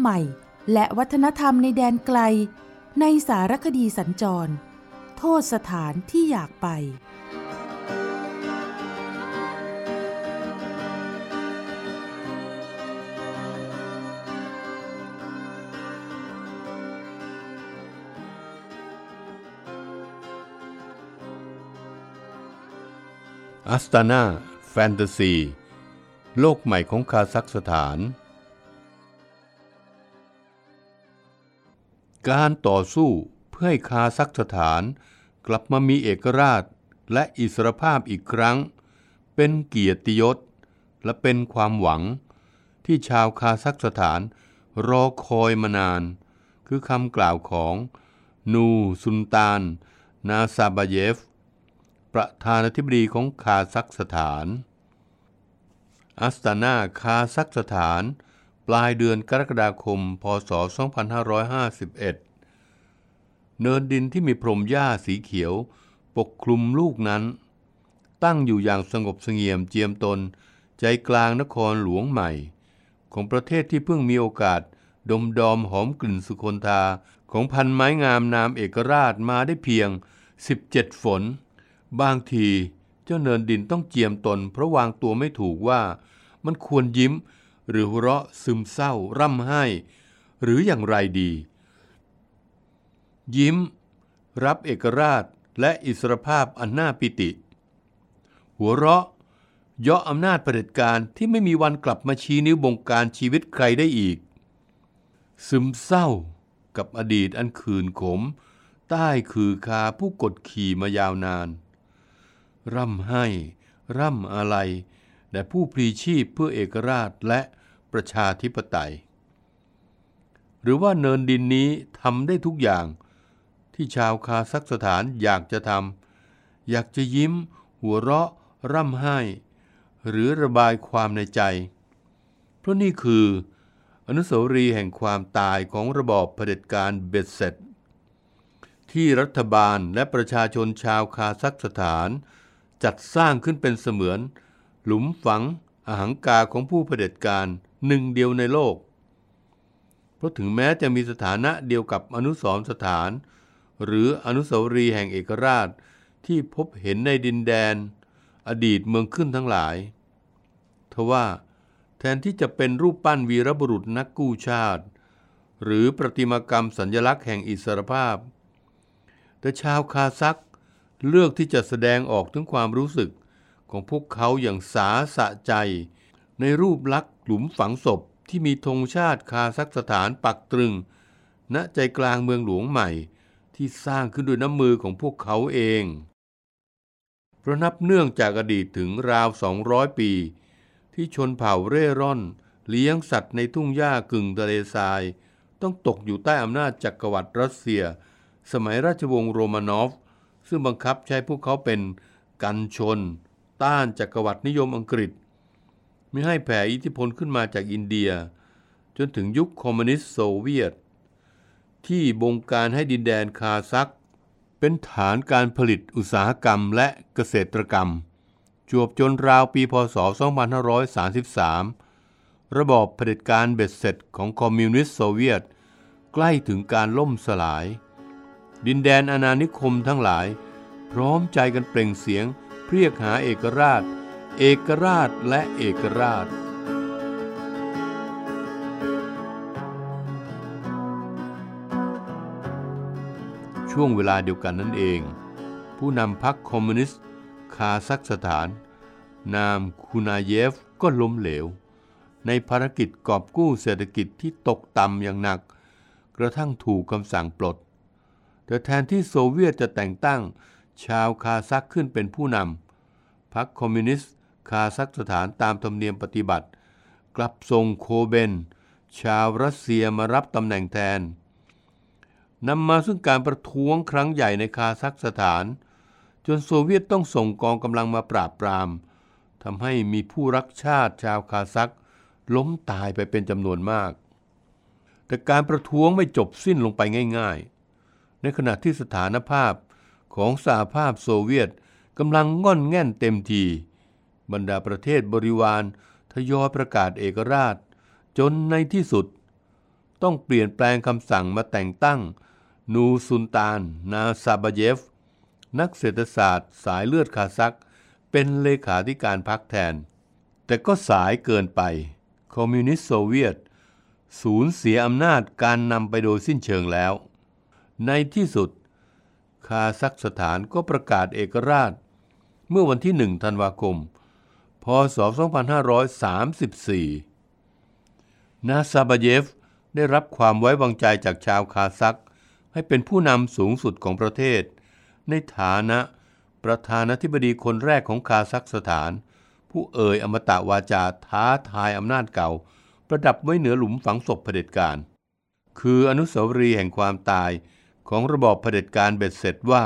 ใหม่ และวัฒนธรรมในแดนไกล ในสารคดีสัญจร โทษสถานที่อยากไป อัสตานาแฟนตาซี โลกใหม่ของคาซัคสถาน การต่อสู้เพื่อให้คาซัคสถานกลับมามีเอกราชและอิสรภาพอีกครั้ง เป็นเกียรติยศ และเป็นความหวัง ที่ชาวคาซัคสถานรอคอยมานาน คือคำกล่าวของนูซุนตาน นาซาบาเยฟ ประธานาธิบดีของคาซัคสถาน อัสตานาคาซัคสถาน ปลายเดือนกรกฎาคม พศ 2551 เนินดินที่มีพรมหญ้าสีเขียว ปกคลุมลูกนั้น ตั้งอยู่อย่างสงบเสงี่ยมเจียมตน ใจกลางนครหลวงใหม่ ของประเทศที่เพิ่งมีโอกาส ดมดอมหอมกลิ่นสุคนธาของพันไม้งามนามเอกราชมาได้เพียง 17 ฝน บางทีเจ้าเนินดินต้องเจียมตน เพราะวางตัวไม่ถูกว่ามันควรยิ้ม หรือหัวเราะซึมเศร้า ร่ำไห้ หรืออย่างไรดี ยิ้ม รับเอกราชและอิสรภาพอันน่าปิติ หัวเราะเยาะอำนาจเผด็จการที่ไม่มีวันกลับมาชี้นิ้วบงการชีวิตใครได้อีก ซึมเศร้ากับอดีตอันคืนขม ใต้คือคาผู้กดขี่มายาวนาน ร่ำให้ ร่ำอะไรแด่ผู้พลีชีพเพื่อเอกราชและ ประชาธิปไตย หรือว่าเนินดินนี้ทำได้ทุกอย่างที่ชาวคาซัคสถานอยากจะทำอยากจะยิ้ม หัวเราะ ร่ำไห้ หรือระบายความในใจ เพราะนี่คืออนุสาวรีย์แห่งความตายของระบอบเผด็จการเบ็ดเสร็จ ที่รัฐบาลและประชาชนชาวคาซัคสถาน จัดสร้างขึ้นเป็นเสมือน หลุมฝังอหังกาของผู้เผด็จการ หนึ่งเดียวในโลก เพราะถึงแม้จะมีสถานะเดียวกับอนุสรณ์สถาน หรืออนุสาวรีย์แห่งเอกราชที่พบเห็นในดินแดน อดีตเมืองขึ้นทั้งหลาย ทว่าแทนที่จะเป็นรูปปั้นวีรบุรุษนักกู้ชาติ หรือประติมากรรมสัญลักษณ์แห่งอิสรภาพ แต่ชาวคาซักเลือกที่จะแสดงออกถึงความรู้สึกของพวกเขาอย่างสาสะใจ ในรูปลักษณ์หลุมฝังศพที่มีธงชาติคาซัคสถานปักตรึง ณใจกลางเมืองหลวงใหม่ ที่สร้างขึ้นด้วยน้ำมือของพวกเขาเองเพราะนับเนื่องจากอดีตถึงราว 200 ปี ที่ชนเผ่าเร่ร่อน เลี้ยงสัตว์ในทุ่งหญ้ากึ่งทะเลทราย ต้องตกอยู่ใต้อำนาจจักรวรรดิรัสเซีย สมัยราชวงศ์โรมานอฟ ซึ่งบังคับใช้พวกเขาเป็นกันชน ต้านจักรวรรดินิยมอังกฤษ ม่ให้แผ่อิทธิพลขึ้นมาจากอินเดีย จนถึงยุคคอมมิวนิสต์โซเวียต ที่บงการให้ดินแดนคาซัคเป็นฐานการผลิตอุตสาหกรรมและเกษตรกรรม จวบจนราวปีพศ 2533 ระบอบเผด็จการเบ็ดเสร็จของคอมมิวนิสต์โซเวียต ใกล้ถึงการล่มสลาย ดินแดนอาณานิคมทั้งหลาย พร้อมใจกันเปล่งเสียงเรียกหาเอกราช เอกราชและเอกราช ช่วงเวลาเดียวกันนั่นเอง ผู้นำพรรคคอมมิวนิสต์คาซัคสถาน นามคูนาเยฟก็ล้มเหลว ในภารกิจกอบกู้เศรษฐกิจที่ตกต่ำอย่างหนัก กระทั่งถูกคำสั่งปลด แต่แทนที่โซเวียตจะแต่งตั้งชาวคาซัคขึ้นเป็นผู้นำพรรคคอมมิวนิสต์ คาซัคสถานตามธรรมเนียมปฏิบัติ กลับส่งโคลบิน ชาวรัสเซียมารับตำแหน่งแทนนำมาซึ่งการประท้วงครั้งใหญ่ในคาซัคสถาน จนโซเวียตต้องส่งกองกำลังมาปราบปรามทำให้มีผู้รักชาติชาวคาซัคล้มตายไปเป็นจำนวนมาก แต่การประท้วงไม่จบสิ้นลงไปง่าย ๆ ในขณะที่สถานภาพของสหภาพโซเวียตกำลังง่อนแง่นเต็มที บรรดาประเทศบริวารทยอยประกาศเอกราช จนในที่สุด ต้องเปลี่ยนแปลงคำสั่งมาแต่งตั้ง นูซุนตาน นาซาบเยฟ นักเศรษฐศาสตร์ สายเลือดคาซัก เป็นเลขาธิการพรรคแทน แต่ก็สายเกินไป คอมมิวนิสต์โซเวียต สูญเสียอำนาจการนำไปโดยสิ้นเชิงแล้ว ในที่สุด คาซัคสถานก็ประกาศเอกราช เมื่อวันที่1ธันวาคม พศ 2534 นาซาบาเยฟได้รับความไว้วางใจจากชาวคาซัคให้เป็นผู้นำสูงสุดของประเทศ ในฐานะประธานาธิบดีคนแรกของคาซัคสถาน ผู้เอ่ยอมตะวาจาท้าทายอำนาจเก่า ประดับไว้เหนือหลุมฝังศพเผด็จการ คืออนุสาวรีย์แห่งความตายของระบอบเผด็จการเบ็ดเสร็จว่า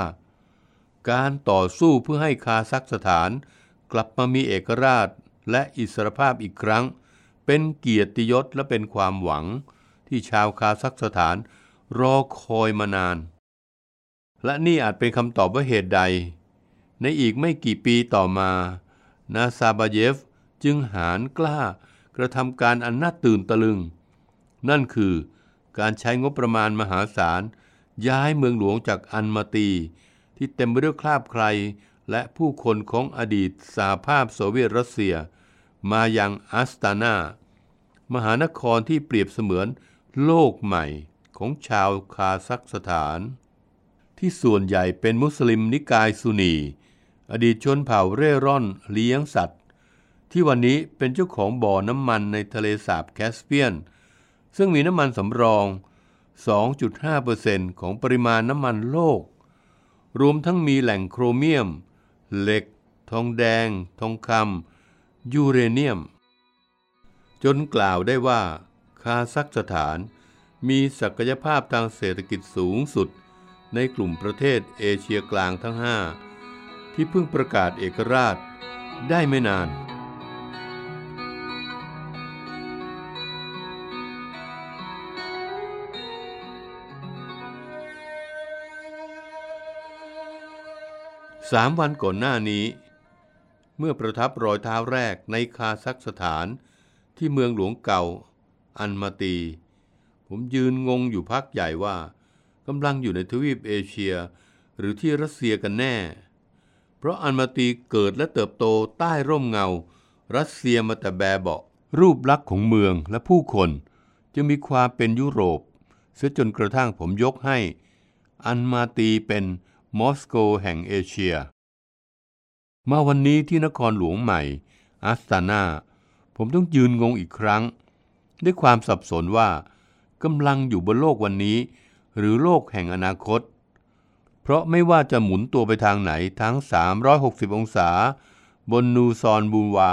การต่อสู้เพื่อให้คาซัคสถาน กลับมามีเอกราชและอิสรภาพอีกครั้ง เป็นเกียรติยศและเป็นความหวังที่ชาวคาซัคสถานรอคอยมานาน และนี่อาจเป็นคำตอบว่าเหตุใด ในอีกไม่กี่ปีต่อมา นาซาบาเยฟจึงหารกล้ากระทำการอันน่าตื่นตะลึง นั่นคือการใช้งบประมาณมหาศาล ย้ายเมืองหลวงจากอันมาตี ที่เต็มไปด้วยคราบใคร และผู้คนของอดีตสหภาพโซเวียตรัสเซีย มายังอัสตานา มหานครที่เปรียบเสมือนโลกใหม่ของชาวคาซัคสถาน ที่ส่วนใหญ่เป็นมุสลิมนิกายซุนี อดีตชนเผ่าเร่ร่อนเลี้ยงสัตว์ ที่วันนี้เป็นเจ้าของบ่อน้ำมันในทะเลสาบแคสเปียน ซึ่งมีน้ำมันสำรอง 2.5%ของปริมาณน้ำมันโลก รวมทั้งมีแหล่งโครเมียม เหล็ก ทองแดง ทองคำยูเรเนียม จนกล่าวได้ว่า คาซัคสถานมีศักยภาพทางเศรษฐกิจสูงสุด ในกลุ่มประเทศเอเชียกลางทั้ง 5 ที่เพิ่งประกาศเอกราชได้ไม่นาน สามวันก่อนหน้านี้ เมื่อประทับรอยเท้าแรกในคาซัคสถานที่เมืองหลวงเก่า อันมาตี ผมยืนงงอยู่พักใหญ่ว่ากำลังอยู่ในทวีปเอเชีย หรือที่รัสเซียกันแน่ เพราะอันมาตีเกิดและเติบโตใต้ร่มเงา รัสเซียมาแต่แบบเบารูปลักษณ์ของเมืองและผู้คน จึงมีความเป็นยุโรปเสียจนกระทั่งผมยกให้ อันมาตีเป็น มอสโกแห่งเอเชีย มาวันนี้ที่นครหลวงใหม่อัสตานาผมต้องยืนงงอีกครั้ง ด้วยความสับสนว่ากำลังอยู่บนโลกวันนี้ หรือโลกแห่งอนาคต เพราะไม่ว่าจะหมุนตัวไปทางไหนทั้ง 360 องศา บนนูซอนบูวา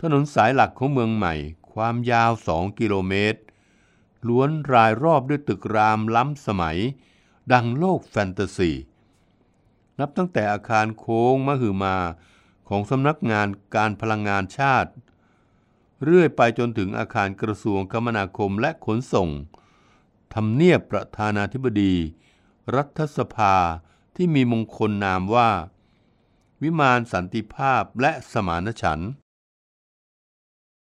ถนนสายหลักของเมืองใหม่ ความยาว 2 กิโลเมตร ล้วนรายรอบด้วยตึกรามล้ำสมัย ดังโลกแฟนตาซี นับตั้งแต่อาคารโค้งมหึมาของสำนักงานการพลังงานชาติ เรื่อยไปจนถึงอาคารกระทรวงคมนาคมและขนส่งทำเนียบประธานาธิบดี รัฐสภาที่มีมงคลนามว่า วิมานสันติภาพและสมานฉันท์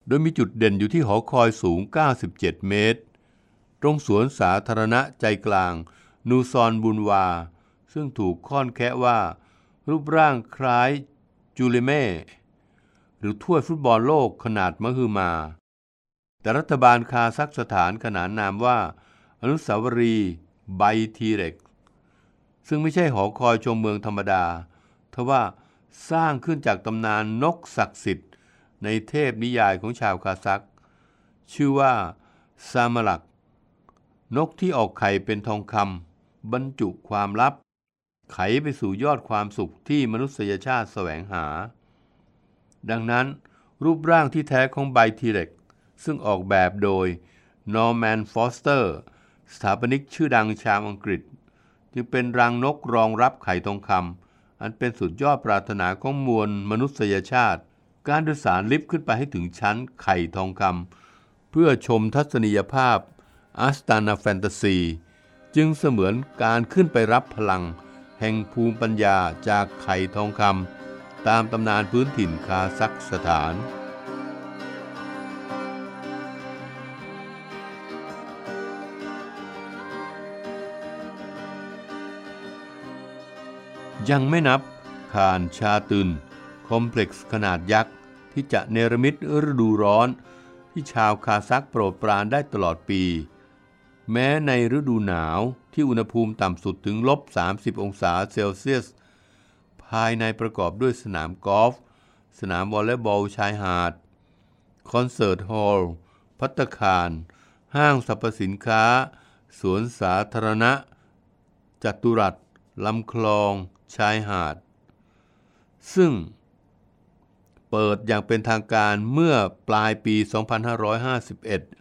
โดยมีจุดเด่นอยู่ที่หอคอยสูง 97 เมตร ตรงสวนสาธารณะใจกลาง นูซอนบุนวา ซึ่งถูกค่อนแคะว่า รูปร่างคล้ายจูเลเม่ หรือถ้วยฟุตบอลโลกขนาดมหึมา แต่รัฐบาลคาซัคสถานขนานนามว่า อนุสาวรีย์ไบทีเร็ก ซึ่งไม่ใช่หอคอยชมเมืองธรรมดา ทว่าสร้างขึ้นจากตำนานนกศักดิ์สิทธิ์ ในเทพนิยายของชาวคาซักชื่อว่าซามาลัก นกที่ออกไข่เป็นทองคำบรรจุความลับ ไขไปสู่ยอดความสุขที่มนุษยชาติแสวงหา ดังนั้นรูปร่างที่แท้ของไบทีเร็กซึ่งออกแบบโดยนอร์แมนฟอสเตอร์สถาปนิกชื่อดังชาวอังกฤษ จึงเป็นรังนกรองรับไข่ทองคำอันเป็นสุดยอดปรารถนาของมวลมนุษยชาติ การโดยสารลิฟต์ขึ้นไปให้ถึงชั้นไข่ทองคำเพื่อชมทัศนียภาพอาสตานาแฟนตาซี จึงเสมือนการขึ้นไปรับพลัง แห่งภูมิปัญญาจากไข่ทองคำตามตำนานพื้นถิ่นคาซัคสถาน ยังไม่นับคานชาตีร์ คอมเพล็กซ์ขนาดยักษ์ที่จะเนรมิตฤดูร้อน ที่ชาวคาซักโปรดปรานได้ตลอดปี แม้ในฤดูหนาวที่อุณหภูมิต่ำสุดถึงลบ 30 องศาเซลเซียส ภายในประกอบด้วยสนามกอล์ฟ สนามวอลเลย์บอลชายหาด concert hall ภัตตาคาร ห้างสรรพสินค้า สวนสาธารณะ จัตุรัส ลำคลอง ชายหาด ซึ่งเปิดอย่างเป็นทางการเมื่อปลายปี 2551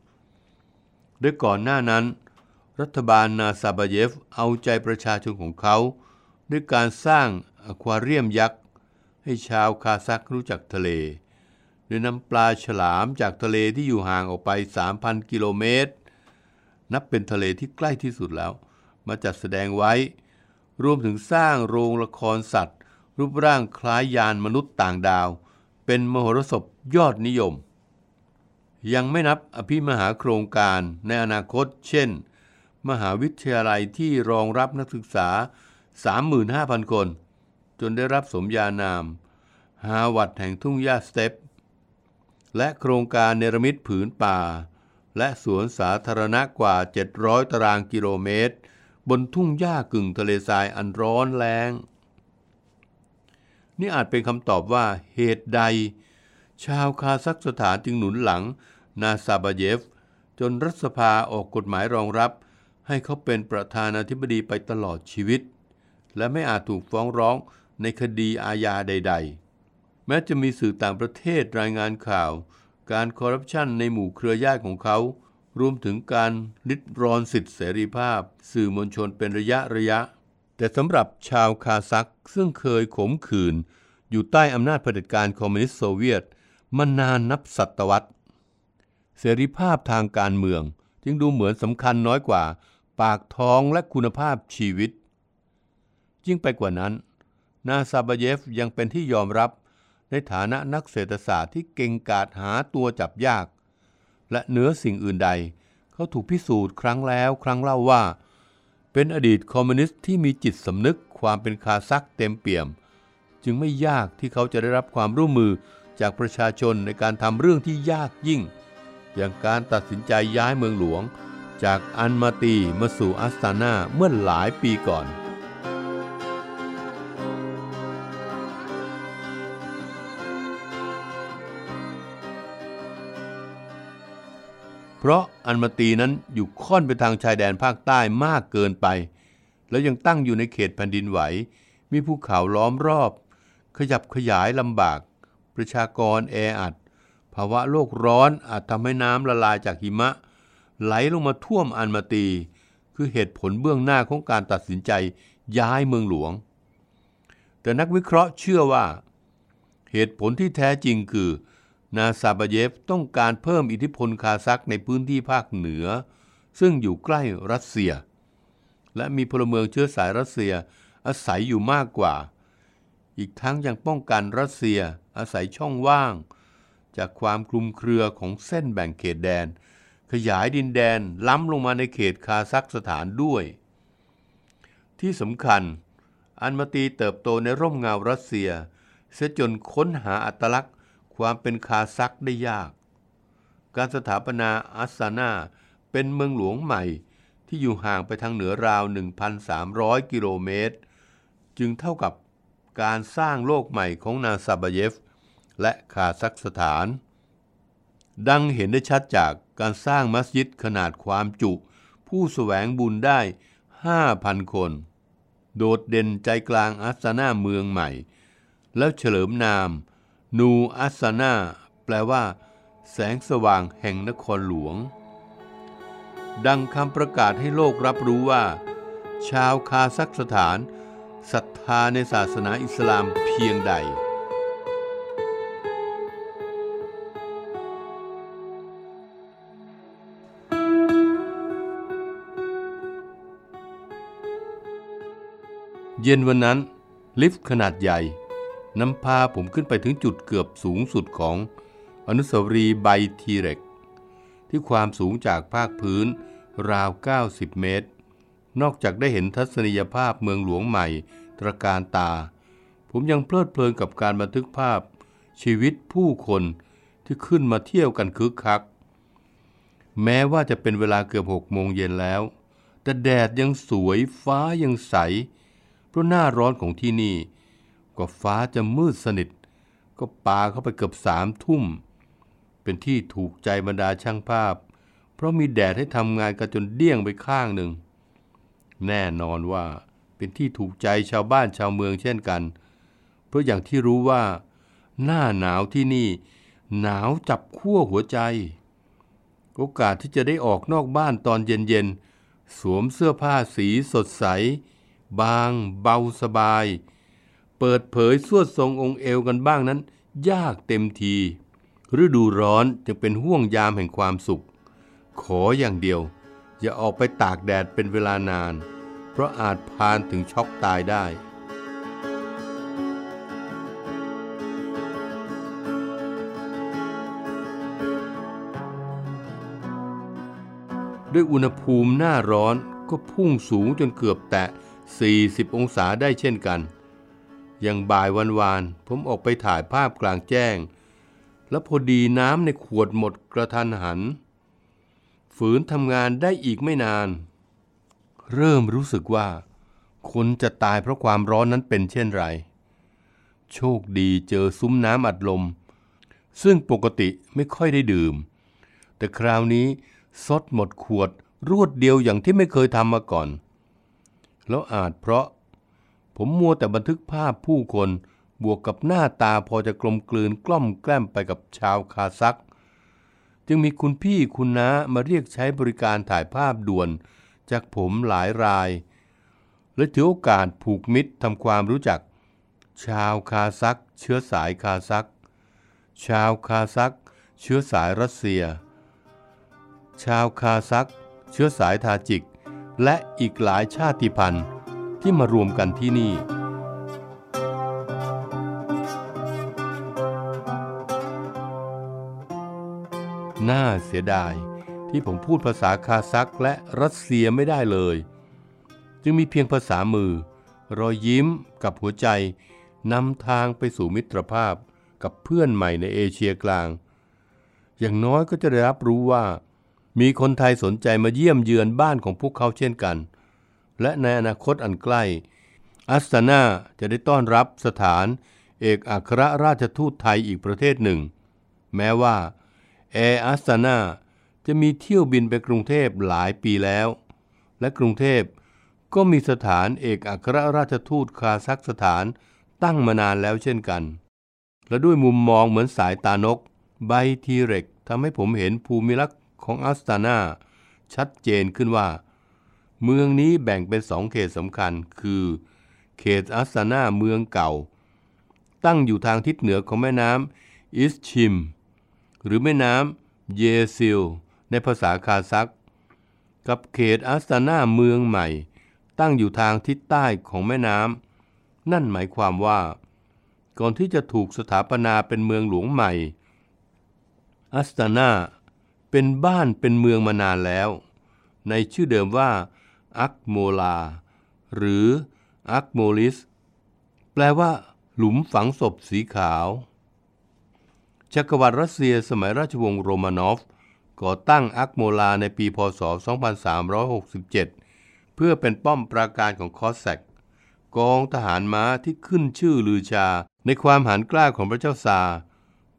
ด้วยก่อนหน้านั้น รัฐบาลนาซาบาเยฟเอาใจประชาชนของเขา ด้วยการสร้างอควาเรียมยักษ์ ให้ชาวคาซักรู้จักทะเลโดยนำปลาฉลามจากทะเลที่อยู่ห่างออกไป 3,000 กิโลเมตร นับเป็นทะเลที่ใกล้ที่สุดแล้ว มาจัดแสดงไว้ รวมถึงสร้างโรงละครสัตว์ รูปร่างคล้ายยานมนุษย์ต่างดาว เป็นมโหรสพยอดนิยม ยังไม่นับอภิมหาโครงการในอนาคต เช่น มหาวิทยาลัยที่รองรับนักศึกษา 35,000 คน จนได้รับสมญานาม ฮาวัดแห่งทุ่งหญ้าสเตปและโครงการเนรมิตผืนป่า และสวนสาธารณะกว่า 700 ตารางกิโลเมตร บนทุ่งหญ้ากึ่งทะเลทรายอันร้อนแรงนี่อาจเป็นคำตอบว่าเหตุใดชาวคาซัคสถานจึงหนุนหลัง นาซาบาเยฟ จนรัฐสภาออกกฎหมายรองรับ ให้เขาเป็นประธานาธิบดีไปตลอดชีวิต และไม่อาจถูกฟ้องร้องในคดีอาญาใด ๆ แม้จะมีสื่อต่างประเทศรายงานข่าว การคอร์รัปชันในหมู่เครือญาติของเขา รวมถึงการลิดรอนสิทธิเสรีภาพ สื่อมวลชนเป็นระยะระยะ แต่สำหรับชาวคาซักซึ่งเคยขมขื่นอยู่ใต้อำนาจเผด็จการคอมมิวนิสต์โซเวียตมานานนับศตวรรษ เสรีภาพทางการเมือง จึงดูเหมือนสำคัญน้อยกว่า ปากท้องและคุณภาพชีวิต ยิ่งไปกว่านั้น นาซาบเยฟยังเป็นที่ยอมรับในฐานะนักเศรษฐศาสตร์ที่เก่งกาจหาตัวจับยาก และเหนือสิ่งอื่นใด เขาถูกพิสูจน์ครั้งแล้วครั้งเล่าว่า เป็นอดีตคอมมิวนิสต์ที่มีจิตสำนึกความเป็นคาซักเต็มเปี่ยม จึงไม่ยากที่เขาจะได้รับความร่วมมือจากประชาชนในการทำเรื่องที่ยากยิ่ง อย่างการตัดสินใจย้ายเมืองหลวง จากอันมาตีมาสู่อัสตานาเมื่อหลายปีก่อน เพราะอันมาตีนั้นอยู่ค่อนไปทางชายแดนภาคใต้มากเกินไป แล้วยังตั้งอยู่ในเขตแผ่นดินไหว มีภูเขาล้อมรอบ ขยับขยายลำบาก ประชากรแออัดาวะโลกร้อนอาจทำให้น้ำละลายจากหิมะ ไหลลงมาท่วมอันมาตี คือเหตุผลเบื้องหน้าของการตัดสินใจย้ายเมืองหลวง แต่นักวิเคราะห์เชื่อว่า เหตุผลที่แท้จริงคือ นาซาบเยฟต้องการเพิ่มอิทธิพลคาซักในพื้นที่ภาคเหนือ ซึ่งอยู่ใกล้รัสเซีย และมีพลเมืองเชื้อสายรัสเซียอาศัยอยู่มากกว่า อีกทั้งยังป้องกันรัสเซียอาศัยช่องว่าง จากความคลุมเครือของเส้นแบ่งเขตแดน ขยายดินแดนล้ำลงมาในเขตคาซัคสถานด้วย ที่สำคัญ อันมาตีเติบโตในร่มเงารัสเซีย เสียจนค้นหาอัตลักษณ์ ความเป็นคาซักได้ยาก การสถาปนาอัสซานาเป็นเมืองหลวงใหม่ที่อยู่ห่างไปทางเหนือราว 1,300 กิโลเมตร จึงเท่ากับการสร้างโลกใหม่ของนาซาบาเยฟ และคาซัคสถาน ดังเห็นได้ชัดจากการสร้างมัสยิดขนาดความจุ ผู้แสวงบุญได้ 5,000 คน โดดเด่นใจกลางอัสซานาเมืองใหม่ แล้วเฉลิมนาม นูอัสนาแปลว่า แสงสว่างแห่งนครหลวง ดังคำประกาศให้โลกรับรู้ว่า ชาวคาซัคสถานศรัทธาในศาสนาอิสลามเพียงใด เย็นวันนั้น ลิฟต์ขนาดใหญ่นำพาผมขึ้นไปถึงจุดเกือบสูงสุดของอนุสาวรีย์ไบทีเร็ก ที่ความสูงจากภาคพื้นราว 90 เมตร นอกจากได้เห็นทัศนียภาพเมืองหลวงใหม่ตระการตา ผมยังเพลิดเพลินกับการบันทึกภาพ ชีวิตผู้คนที่ขึ้นมาเที่ยวกันคึกคัก แม้ว่าจะเป็นเวลาเกือบหกโมงเย็นแล้ว แต่แดดยังสวยฟ้ายังใส เพราะหน้าร้อนของที่นี่กว่าฟ้าจะมืดสนิท ก็ปาเข้าไปเกือบสามทุ่ม เป็นที่ถูกใจบรรดาช่างภาพ เพราะมีแดดให้ทำงานกันจนเดี้ยงไปข้างหนึ่ง แน่นอนว่าเป็นที่ถูกใจชาวบ้านชาวเมืองเช่นกัน เพราะอย่างที่รู้ว่า หน้าหนาวที่นี่ หนาวจับขั้วหัวใจ โอกาสที่จะได้ออกนอกบ้านตอนเย็นๆสวมเสื้อผ้าสีสดใส บาง เบาสบาย เปิดเผยสวดทรงองค์เอวกันบ้างนั้น ยากเต็มที ฤดูร้อนจึงเป็นห่วงยามแห่งความสุข ขออย่างเดียว อย่าออกไปตากแดดเป็นเวลานาน เพราะอาจพานถึงช็อกตายได้ด้วยอุณหภูมิหน้าร้อนก็พุ่งสูงจนเกือบแตะ 40 องศาได้เช่นกันอย่างบ่ายวันวานผมออกไปถ่ายภาพกลางแจ้ง แล้วพอดีน้ำในขวดหมดกระทันหัน ฝืนทำงานได้อีกไม่นาน เริ่มรู้สึกว่า คนจะตายเพราะความร้อนนั้นเป็นเช่นไร โชคดีเจอซุ้มน้ำอัดลม ซึ่งปกติไม่ค่อยได้ดื่ม แต่คราวนี้ซดหมดขวดรวดเดียวอย่างที่ไม่เคยทำมาก่อน แล้วอาจเพราะ ผมมัวแต่บันทึกภาพผู้คนบวกกับหน้าตาพอจะกลมกลืนกล้อมแกล้มไปกับชาวคาซัก จึงมีคุณพี่คุณน้ามาเรียกใช้บริการถ่ายภาพด่วน จากผมหลายราย และถือโอกาสผูกมิตรทำความรู้จัก ชาวคาซัก เชื้อสายคาซัก ชาวคาซัก เชื้อสายรัสเซีย ชาวคาซัก เชื้อสายทาจิก และอีกหลายชาติพันธุ์ที่มารวมกันที่นี่ น่าเสียดายที่ผมพูดภาษาคาซักและรัสเซียไม่ได้เลย จึงมีเพียงภาษามือ รอยยิ้มกับหัวใจนำทางไปสู่มิตรภาพกับเพื่อนใหม่ในเอเชียกลาง อย่างน้อยก็จะได้รับรู้ว่า มีคนไทยสนใจมาเยี่ยมเยือนบ้านของพวกเขาเช่นกัน และในอนาคตอันใกล้อัสตานาจะได้ต้อนรับสถาน เอกอัครราชทูตไทยอีกประเทศหนึ่ง แม้ว่าแอร์อัสตานาจะมีเที่ยวบินไปกรุงเทพหลายปีแล้ว และกรุงเทพก็มีสถานเอกอัครราชทูตคาซัคสถานตั้งมานานแล้วเช่นกัน และด้วยมุมมองเหมือนสายตานกไบทีเร็กทำให้ผมเห็นภูมิลักษณ์ ของอัสตานาชัดเจนขึ้นว่า เมืองนี้แบ่งเป็นสองเขตสำคัญ คือเขตอัสตานาเมืองเก่า ตั้งอยู่ทางทิศเหนือของแม่น้ำอิสชิม หรือแม่น้ำเยซิล ในภาษาคาซัก กับเขตอัสตานาเมืองใหม่ ตั้งอยู่ทางทิศใต้ของแม่น้ำนั่นหมายความว่า ก่อนที่จะถูกสถาปนาเป็นเมืองหลวงใหม่อัสตานา เป็นบ้านเป็นเมืองมานานแล้ว ในชื่อเดิมว่าอักโมลา หรืออักโมลิส แปลว่า หลุมฝังศพสีขาว จักรวรรดิรัสเซียสมัยราชวงศ์โรมานอฟ ก่อตั้งอักโมลาในปีพศ 2367 เพื่อเป็นป้อมปราการของคอสแซกกองทหารม้าที่ขึ้นชื่อลือชาในความหานกล้าของพระเจ้าซา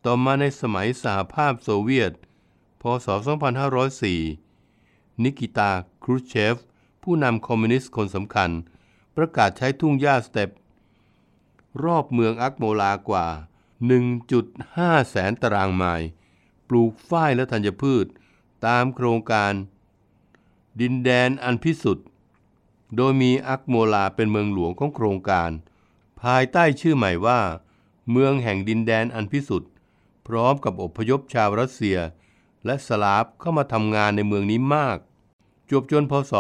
ต่อมาในสมัยสหภาพโซเวียต พศ 2504 นิกิตา ครูเชฟ ผู้นำคอมมิวนิสต์คนสำคัญ ประกาศใช้ทุ่งหญ้าสเต็ป รอบเมืองอักโมลากว่า 1.5 แสนตารางไมล์ ปลูกฝ้ายและธัญพืช ตามโครงการ ดินแดนอันพิสุทธิ์ โดยมีอักโมลาเป็นเมืองหลวงของโครงการ ภายใต้ชื่อใหม่ว่า เมืองแห่งดินแดนอันพิสุทธิ์พร้อมกับอพยพชาวรัสเซีย และสลาฟเข้ามาทำงานในเมืองนี้มากจบจนพศ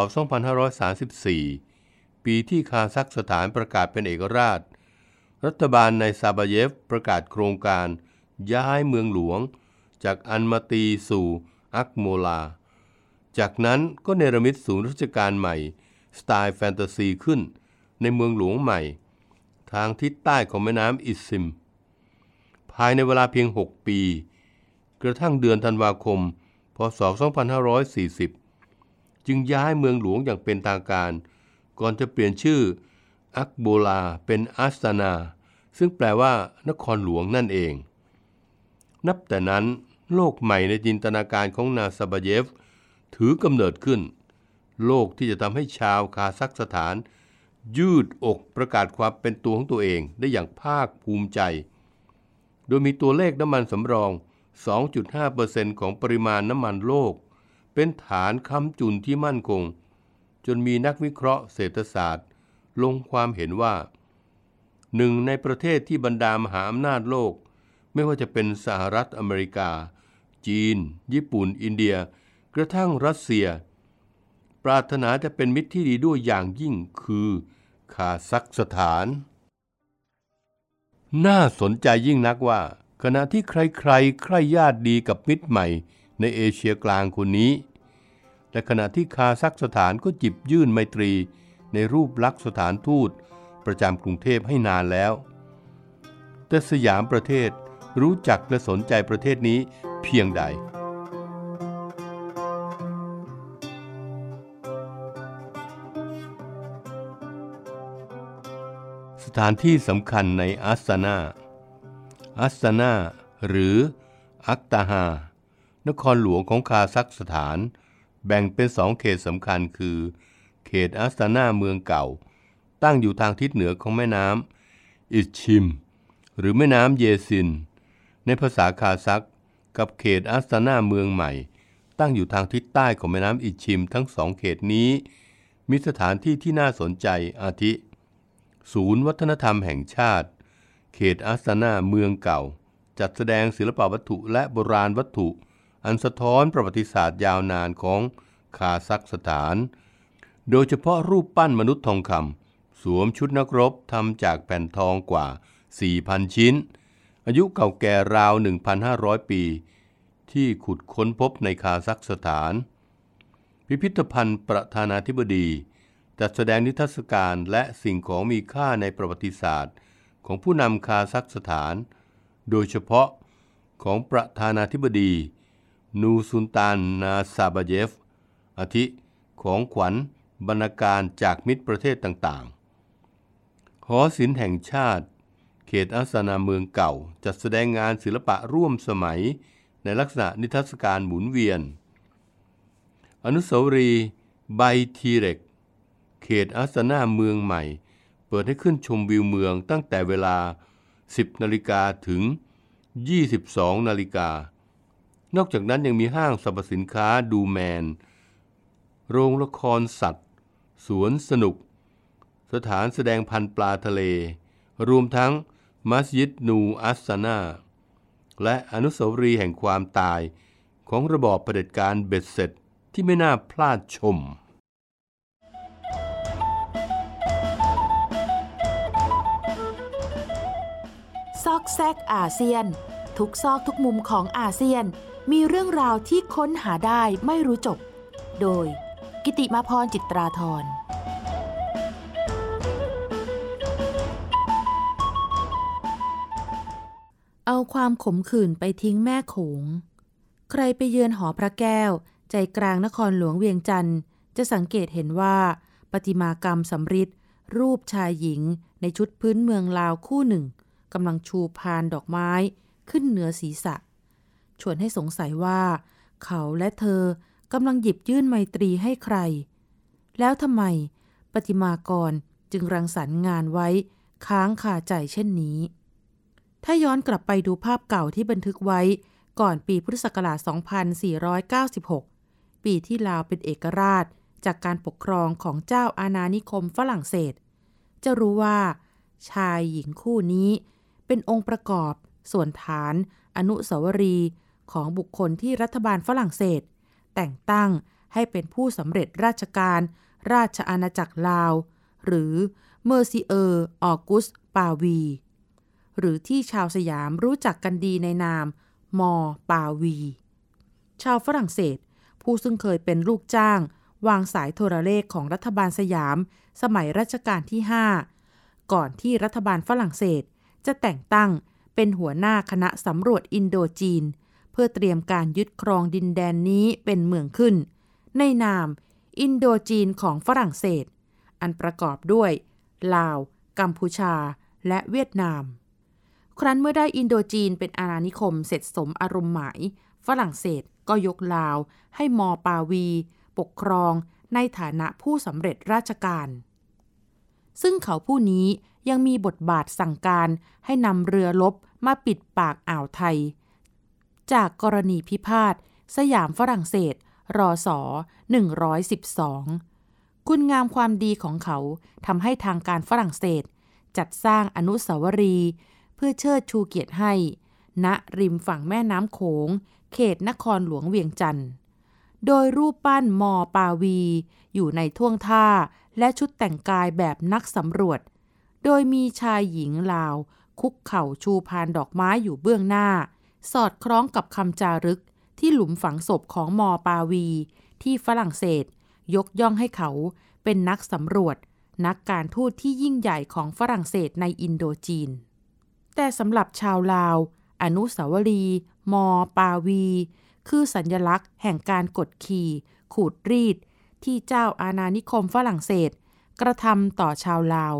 2534 ปีที่คาซัคสถานประกาศเป็นเอกราช รัฐบาลในซาบาเยฟประกาศโครงการย้ายเมืองหลวง จากอันมาตีสู่อักโมลา จากนั้นก็เนรมิตศูนย์ราชการใหม่ สไตล์แฟนตาซีขึ้น ในเมืองหลวงใหม่ ทางทิศใต้ของแม่น้ำอิสซิม ภายในเวลาเพียง 6 ปี กระทั่งเดือนธันวาคม พศ 2540 จึงย้ายเมืองหลวงอย่างเป็นทางการ ก่อนจะเปลี่ยนชื่ออักโบลาเป็นอัสตานา ซึ่งแปลว่านครหลวงนั่นเอง นับแต่นั้นโลกใหม่ในจินตนาการของนาซาบเยฟ ถือกำเนิดขึ้น โลกที่จะทำให้ชาวคาซัคสถาน ยืดอกประกาศความเป็นตัวของตัวเองได้อย่างภาคภูมิใจ โดยมีตัวเลขน้ำมันสำรอง 2.5%ของปริมาณน้ำมันโลก เป็นฐานค้ำจุนที่มั่นคง จนมีนักวิเคราะห์เศรษฐศาสตร์ ลงความเห็นว่าหนึ่งในประเทศที่บรรดามหาอำนาจโลก ไม่ว่าจะเป็นสหรัฐอเมริกา จีน ญี่ปุ่น อินเดีย กระทั่งรัสเซีย ปรารถนาจะเป็นมิตรที่ดีด้วยอย่างยิ่งคือคาซัคสถาน น่าสนใจยิ่งนักว่า ขณะที่ใครๆ ใคร่ญาติดีกับมิตรใหม่ ในเอเชียกลางคนนี้ และขณะที่คาซัคสถานก็จิบยื่นไมตรี ในรูปลักษณ์สถานทูต ประจำกรุงเทพให้นานแล้ว แต่สยามประเทศรู้จักและสนใจประเทศนี้เพียงใดสถานที่สำคัญในอัสตานา อัสนา หรือ อักตาฮา นครหลวงของคาซัคสถาน แบ่งเป็นสองเขตสำคัญคือ เขตอัสนาเมืองเก่า ตั้งอยู่ทางทิศเหนือของแม่น้ำอิชชิม หรือแม่น้ำเยซิน ในภาษาคาซัคกับเขตอัสนาเมืองใหม่ ตั้งอยู่ทางทิศใต้ของแม่น้ำอิชชิม ทั้งสองเขตนี้ มีสถานที่ที่น่าสนใจอาทิ ศูนย์วัฒนธรรมแห่งชาติ เขตอัสานาเมืองเก่า จัดแสดงศิลปวัตถุและโบราณวัตถุ อันสะท้อนประวัติศาสตร์ยาวนานของคาซัคสถาน โดยเฉพาะรูปปั้นมนุษย์ทองคำสวมชุดนักรบทำจากแผ่นทองกว่า 4,000 ชิ้น อายุเก่าแก่ราว 1,500 ปี ที่ขุดค้นพบในคาซัคสถาน พิพิธภัณฑ์ประธานาธิบดี จัดแสดงนิทรรศการและสิ่งของมีค่าในประวัติศาสตร์ ของผู้นำคาซัคสถาน โดยเฉพาะของประธานาธิบดี นูซุนตานนาซาบาเยฟอาทิของขวัญบรรณาการจากมิตรประเทศต่างๆ หอศิลป์แห่งชาติ เขตอัสนาเมืองเก่า จัดแสดงงานศิลปะร่วมสมัย ในลักษณะนิทรรศการหมุนเวียน อนุสาวรีย์ไบทีเร็ก เขตอัสนาเมืองใหม่ เปิดให้ขึ้นชมวิวเมืองตั้งแต่เวลา 10 นาฬิกาถึง 22 นาฬิกา นอกจากนั้นยังมีห้างสรรพสินค้าดูแมน โรงละครสัตว์ สวนสนุก สถานแสดงพันปลาทะเล รวมทั้งมัสยิดนูอัสซานาและอนุสาวรีย์แห่งความตายของระบอบเผด็จการเบ็ดเสร็จที่ไม่น่าพลาดชม ซอกแซกอาเซียน ทุกซอกทุกมุมของอาเซียน มีเรื่องราวที่ค้นหาได้ไม่รู้จบ โดย กิติมาพรจิตราธรเอาความขมขื่นไปทิ้งแม่โขง ใครไปเยือนหอพระแก้ว ใจกลางนครหลวงเวียงจันทร์ จะสังเกตเห็นว่าประติมากรรมสำริดรูปชายหญิงในชุดพื้นเมืองลาวคู่หนึ่ง กำลังชูพานดอกไม้ขึ้นเหนือศีรษะ ชวนให้สงสัยว่า เขาและเธอกำลังหยิบยื่นไมตรีให้ใคร แล้วทำไมประติมากรจึงรังสรรค์งานไว้ค้างคาใจเช่นนี้ ถ้าย้อนกลับไปดูภาพเก่าที่บันทึกไว้ก่อนปีพุทธศักราช 2496 ปีที่ลาวเป็นเอกราชจากการปกครองของเจ้าอาณานิคมฝรั่งเศส จะรู้ว่า ชายหญิงคู่นี้ เป็นองค์ประกอบ ส่วนฐาน อนุสาวรีย์ของบุคคลที่รัฐบาลฝรั่งเศส แต่งตั้งให้เป็นผู้สำเร็จราชการ ราชอาณาจักรลาว หรือ Monsieur ออกุสต์ ปาวี หรือที่ชาวสยามรู้จักกันดีในนาม มอปาวี ชาวฝรั่งเศส ผู้ซึ่งเคยเป็นลูกจ้าง วางสายโทรเลขของรัฐบาลสยาม สมัยรัชกาลที่ 5 ก่อนที่รัฐบาลฝรั่งเศส จะแต่งตั้งเป็นหัวหน้าคณะสำรวจอินโดจีน เพื่อเตรียมการยึดครองดินแดนนี้เป็นเมืองขึ้น ในนามอินโดจีนของฝรั่งเศส อันประกอบด้วย ลาว กัมพูชา และเวียดนาม ครั้นเมื่อได้อินโดจีนเป็นอาณานิคมเสร็จสมอารมณ์หมาย ฝรั่งเศสก็ยกลาวให้มอปาวี ปกครองในฐานะผู้สำเร็จราชการ ซึ่งเขาผู้นี้ยังมีบทบาทสั่งการให้นำเรือลบมาปิดปากอ่าวไทย จากกรณีพิพาท สยามฝรั่งเศส รอสอ112 คุณงามความดีของเขาทำให้ทางการฝรั่งเศส จัดสร้างอนุสาวรีย์เพื่อเชิดชูเกียรติให้ ณริมฝั่งแม่น้ำโขง เขตนครหลวงเวียงจันทร์โดยรูปปั้นมอปาวี อยู่ในท่วงท่า และชุดแต่งกายแบบนักสำรวจ โดยมีชายหญิงลาว คุกเข่าชูพานดอกไม้อยู่เบื้องหน้า สอดคล้องกับคำจารึกที่หลุมฝังศพของมอปาวี ที่ฝรั่งเศส ยกย่องให้เขาเป็นนักสำรวจ นักการทูตที่ยิ่งใหญ่ของฝรั่งเศสในอินโดจีน แต่สำหรับชาวลาว อนุสาวรีย์มอปาวี คือสัญญลักษณ์แห่งการกดขี่ ขูดรีด ที่เจ้าอาณานิคมฝรั่งเศส กระทำต่อชาวลาว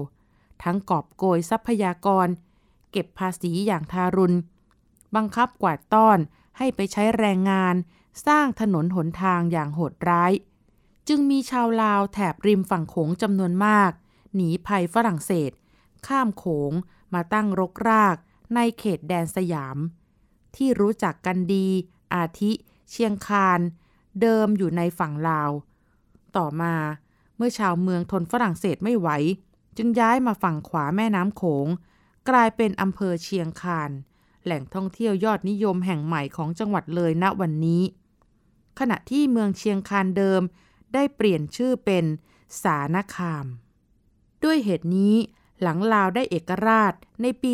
ทั้งกอบโกยทรัพยากร เก็บภาษีอย่างทารุณ บังคับกวาดต้อนให้ไปใช้แรงงาน สร้างถนนหนทางอย่างโหดร้าย จึงมีชาวลาวแถบริมฝั่งโขงจำนวนมาก หนีภัยฝรั่งเศส ข้ามโขงมาตั้งรกรากในเขตแดนสยาม ที่รู้จักกันดี อาทิ เชียงคาน เดิมอยู่ในฝั่งลาว ต่อมา เมื่อชาวเมืองทนฝรั่งเศสไม่ไหว จึงย้ายมาฝั่งขวาแม่น้ำโขง กลายเป็นอำเภอเชียงคาน แหล่งท่องเที่ยวยอดนิยมแห่งใหม่ของจังหวัดเลยณวันนี้ ขณะที่เมืองเชียงคานเดิม ได้เปลี่ยนชื่อเป็นสานคาม ด้วยเหตุนี้หลังลาวได้เอกราชในปี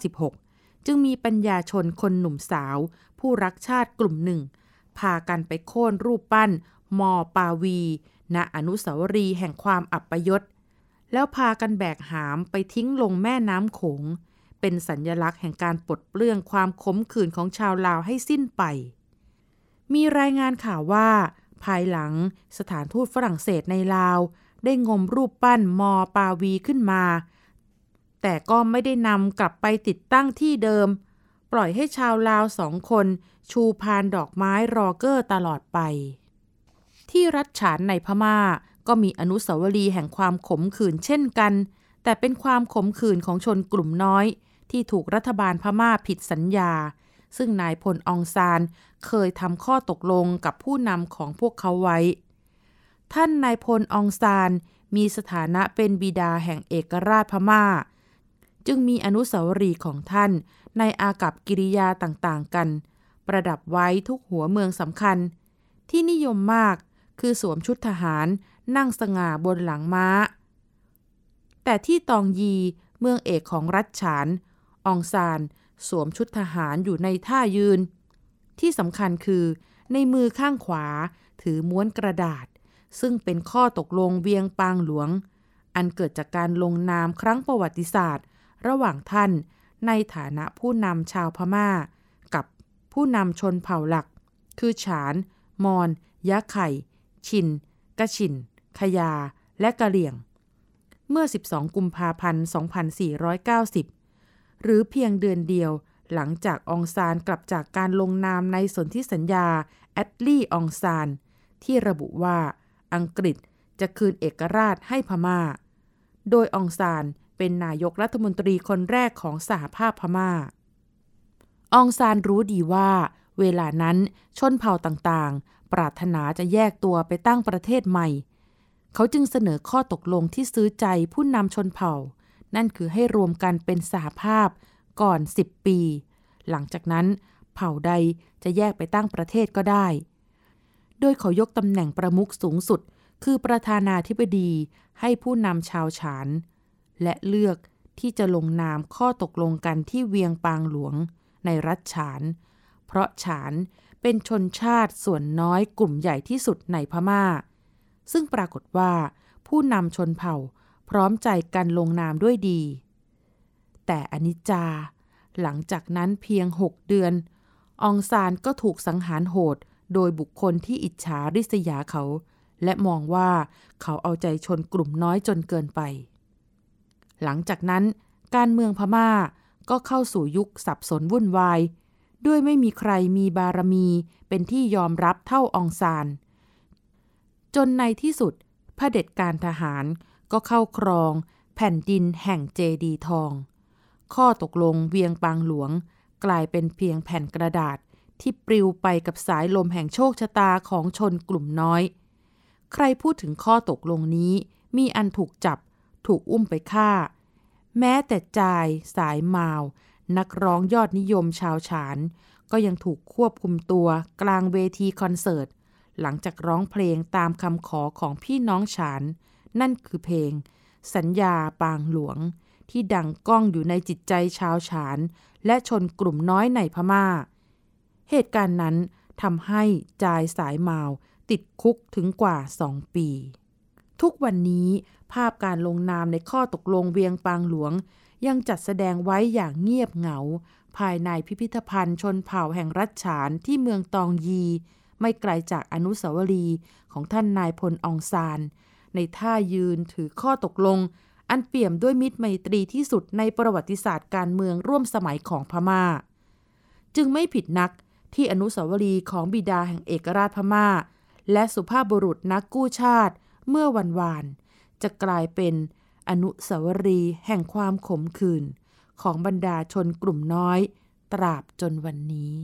2496 จึงมีปัญญาชนคนหนุ่มสาว ผู้รักชาติกลุ่มหนึ่ง พากันไปโค่นรูปปั้น มอปาวี ณอนุสาวรีย์แห่งความอับปยศ แล้วพากันแบกหามไปทิ้งลงแม่น้ำโขง เป็นสัญญลักษณ์แห่งการปลดเปลื้องความขมขื่นของชาวลาวให้สิ้นไป มีรายงานข่าวว่า ภายหลังสถานทูตฝรั่งเศสในลาว ได้งมรูปปั้นมอปาวีขึ้นมา แต่ก็ไม่ได้นำกลับไปติดตั้งที่เดิม ปล่อยให้ชาวลาวสองคน ชูพานดอกไม้รอเกอร์ตลอดไป ที่รัฐฉานในพมา่า ก็มีอนุสาวรีย์แห่งความขมขื่นเช่นกัน แต่เป็นความขมขื่นของชนกลุ่มน้อย ที่ถูกรัฐบาลพม่าผิดสัญญา ซึ่งนายพลองซานเคยทำข้อตกลงกับผู้นำของพวกเขาไว้ ท่านนายพลองซานมีสถานะเป็นบิดาแห่งเอกราชพม่า จึงมีอนุสาวรีย์ของท่านในอากับกิริยาต่างๆกัน ประดับไว้ทุกหัวเมืองสำคัญ ที่นิยมมาก คือสวมชุดทหารนั่งสง่าบนหลังม้า แต่ที่ตองยีเมืองเอกของรัฐฉาน องซาน สวมชุดทหารอยู่ในท่ายืน ที่สำคัญคือในมือข้างขวาถือม้วนกระดาษ ซึ่งเป็นข้อตกลงเวียงปางหลวง อันเกิดจากการลงนามครั้งประวัติศาสตร์ ระหว่างท่านในฐานะผู้นำชาวพมา่า กับผู้นำชนเผ่าหลัก คือฉาน มอนยะไข่ ชิน กะชิน ขยา และกะเหลี่ยง เมื่อ 12 กุมภาพันธ์ 2490 หรือเพียงเดือนเดียวหลังจากองซานกลับจากการลงนามในสนธิสัญญาแอดลี่องซาน ที่ระบุว่าอังกฤษจะคืนเอกราชให้พมา่า โดยองซานเป็นนายกรัฐมนตรีคนแรกของสหภาพพมา่า องซานรู้ดีว่า เวลานั้นชนเผ่าต่าง ปรารถนาจะแยกตัวไปตั้งประเทศใหม่ เขาจึงเสนอข้อตกลงที่ซื้อใจผู้นำชนเผ่า นั่นคือให้รวมกันเป็นสหภาพก่อน 10 ปี หลังจากนั้นเผ่าใดจะแยกไปตั้งประเทศก็ได้ โดยเขายกตำแหน่งประมุขสูงสุด คือประธานาธิบดีให้ผู้นำชาวฉาน และเลือกที่จะลงนามข้อตกลงกันที่เวียงปางหลวงในรัฐฉาน เพราะฉาน เป็นชนชาติส่วนน้อยกลุ่มใหญ่ที่สุดในพมา่า ซึ่งปรากฏว่า ผู้นำชนเผ่าพร้อมใจกันลงนามด้วยดี แต่อนิจจา หลังจากนั้นเพียงหกเดือน องซานก็ถูกสังหารโหดโดยบุคคลที่อิจฉาริษยาเขา และมองว่าเขาเอาใจชนกลุ่มน้อยจนเกินไป หลังจากนั้น การเมืองพม่าก็เข้าสู่ยุคสับสนวุ่นวาย ด้วยไม่มีใครมีบารมีเป็นที่ยอมรับเท่าองซาน จนในที่สุดพระเด็จการทหารก็เข้าครอง แผ่นดินแห่งเจดีทอง ข้อตกลงเวียงปางหลวง กลายเป็นเพียงแผ่นกระดาษที่ปลิวไปกับสายลมแห่งโชคชะตาของชนกลุ่มน้อย ใครพูดถึงข้อตกลงนี้มีอันถูกจับ ถูกอุ้มไปฆ่า แม้แต่จายสายมาว นักร้องยอดนิยมชาวฉาน ก็ยังถูกควบคุมตัวกลางเวทีคอนเสิร์ต หลังจากร้องเพลงตามคำขอของพี่น้องฉาน นั่นคือเพลง สัญญาปางหลวง ที่ดังก้องอยู่ในจิตใจชาวฉาน และชนกลุ่มน้อยในพมา่า เหตุการณ์นั้นทำให้จายสายมาวติดคุกถึงกว่าสองปี ทุกวันนี้ภาพการลงนามในข้อตกลงเวียงปางหลวง ยังจัดแสดงไว้อย่างเงียบเหงา ภายในพิพิธภัณฑ์ชนเผ่าแห่งรัชฉานที่เมืองตองยี ไม่ไกลจากอนุสาวรีย์ของท่านนายพลองซาน ในท่ายืนถือข้อตกลง อันเปี่ยมด้วยมิตรไมตรีที่สุดในประวัติศาสตร์การเมืองร่วมสมัยของพมา่า จึงไม่ผิดนักที่อนุสาวรีย์ของบิดาแห่งเอกราชพมา่า และสุภาพบุรุษนักกู้ชาติเมื่อวันวาน จะกลายเป็น อนุสาวรีย์แห่งความขมขื่นของบรรดาชนกลุ่มน้อย ตราบจนวันนี้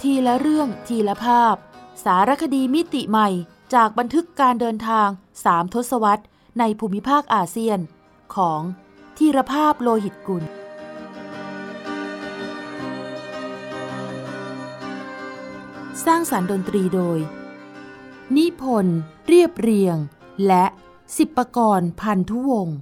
ทีละเรื่องทีละภาพ สารคดีมิติใหม่จากบันทึกการเดินทางสามทศวรรษ ในภูมิภาคอาเซียน ของทีรภาพโลหิตกุล สร้างสารรค์ดนตรีโดย นิพนธ์ เรียบเรียง และสิบประกรณ์พันธุวงศ์